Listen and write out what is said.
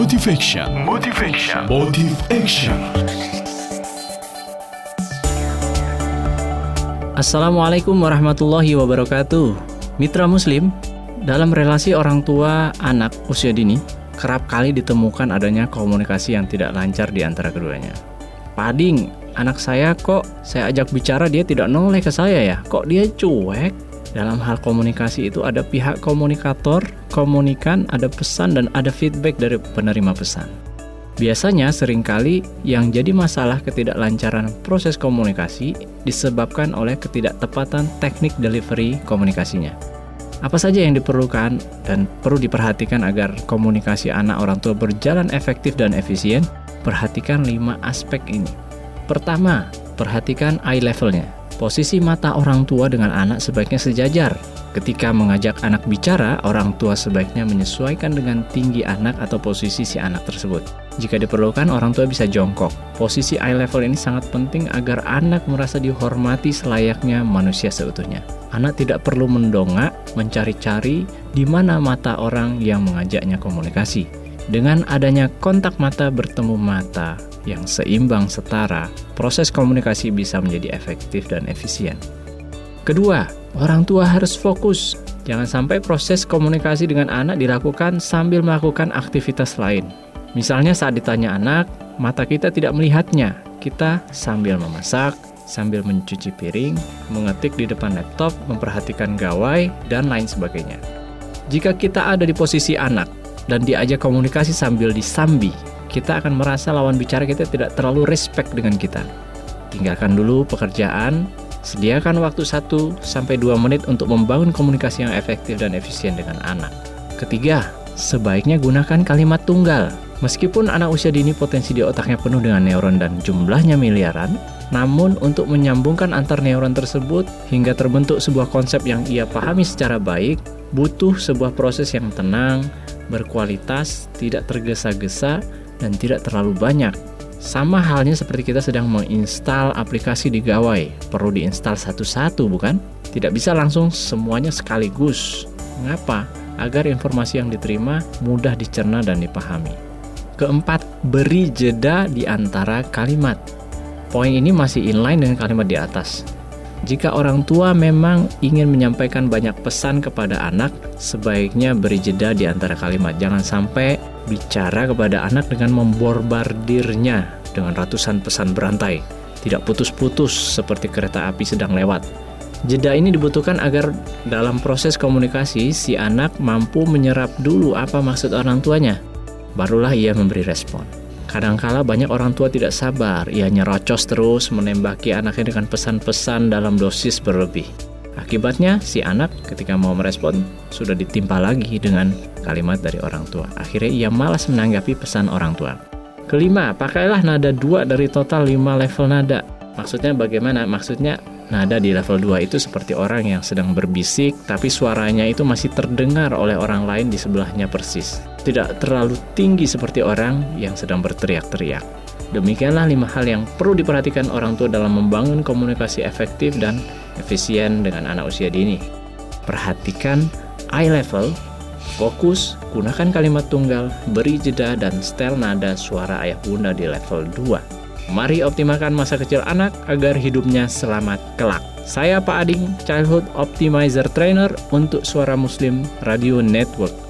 Motivation. Motivation. Motive Action. Assalamualaikum warahmatullahi wabarakatuh. Mitra Muslim, dalam relasi orang tua anak usia dini, kerap kali ditemukan adanya komunikasi yang tidak lancar di antara keduanya. Pading, anak saya kok saya ajak bicara dia tidak noleh ke saya ya? Kok dia cuek? Dalam hal komunikasi itu ada pihak komunikator, komunikan, ada pesan dan ada feedback dari penerima pesan. Biasanya sering kali yang jadi masalah ketidaklancaran proses komunikasi disebabkan oleh ketidaktepatan teknik delivery komunikasinya. Apa saja yang diperlukan dan perlu diperhatikan agar komunikasi anak orang tua berjalan efektif dan efisien? Perhatikan lima aspek ini. Pertama, perhatikan eye levelnya. Posisi mata orang tua dengan anak sebaiknya sejajar. Ketika mengajak anak bicara, orang tua sebaiknya menyesuaikan dengan tinggi anak atau posisi si anak tersebut. Jika diperlukan, orang tua bisa jongkok. Posisi eye level ini sangat penting agar anak merasa dihormati selayaknya manusia seutuhnya. Anak tidak perlu mendongak, mencari-cari di mana mata orang yang mengajaknya komunikasi. Dengan adanya kontak mata bertemu mata, yang seimbang setara, proses komunikasi bisa menjadi efektif dan efisien. Kedua, orang tua harus fokus. Jangan sampai proses komunikasi dengan anak dilakukan sambil melakukan aktivitas lain. Misalnya saat ditanya anak, mata kita tidak melihatnya. Kita sambil memasak, sambil mencuci piring, mengetik di depan laptop, memperhatikan gawai, dan lain sebagainya. Jika kita ada di posisi anak dan diajak komunikasi sambil disambi, kita akan merasa lawan bicara kita tidak terlalu respect dengan kita. Tinggalkan dulu pekerjaan, sediakan waktu 1 sampai 2 menit untuk membangun komunikasi yang efektif dan efisien dengan anak. Ketiga, sebaiknya gunakan kalimat tunggal. Meskipun anak usia dini potensi di otaknya penuh dengan neuron dan jumlahnya miliaran, namun untuk menyambungkan antar neuron tersebut hingga terbentuk sebuah konsep yang ia pahami secara baik, butuh sebuah proses yang tenang, berkualitas, tidak tergesa-gesa, dan tidak terlalu banyak. Sama halnya seperti kita sedang menginstal aplikasi di Gawai, perlu diinstal satu-satu bukan? Tidak bisa langsung semuanya sekaligus. Mengapa? Agar informasi yang diterima mudah dicerna dan dipahami. Keempat, beri jeda di antara kalimat. Poin ini masih inline dengan kalimat di atas. Jika orang tua memang ingin menyampaikan banyak pesan kepada anak, sebaiknya beri jeda di antara kalimat. Jangan sampai bicara kepada anak dengan memborbardirnya dengan ratusan pesan berantai, tidak putus-putus seperti kereta api sedang lewat. Jeda ini dibutuhkan agar dalam proses komunikasi si anak mampu menyerap dulu apa maksud orang tuanya. Barulah ia memberi respon. Kadangkala banyak orang tua tidak sabar, ia nyerocos terus menembaki anaknya dengan pesan-pesan dalam dosis berlebih. Akibatnya, si anak ketika mau merespon sudah ditimpa lagi dengan kalimat dari orang tua. Akhirnya ia malas menanggapi pesan orang tua. Kelima, pakailah nada dua dari total lima level nada. Maksudnya bagaimana? Maksudnya nada di level 2 itu seperti orang yang sedang berbisik tapi suaranya itu masih terdengar oleh orang lain di sebelahnya persis tidak terlalu tinggi seperti orang yang sedang berteriak-teriak. Demikianlah lima hal yang perlu diperhatikan orang tua dalam membangun komunikasi efektif dan efisien dengan anak usia dini. Perhatikan eye level, fokus, gunakan kalimat tunggal, beri jeda, dan setel nada suara ayah bunda di level 2. Mari optimalkan masa kecil anak agar hidupnya selamat kelak. Saya Pak Ading, Childhood Optimizer Trainer untuk Suara Muslim Radio Network.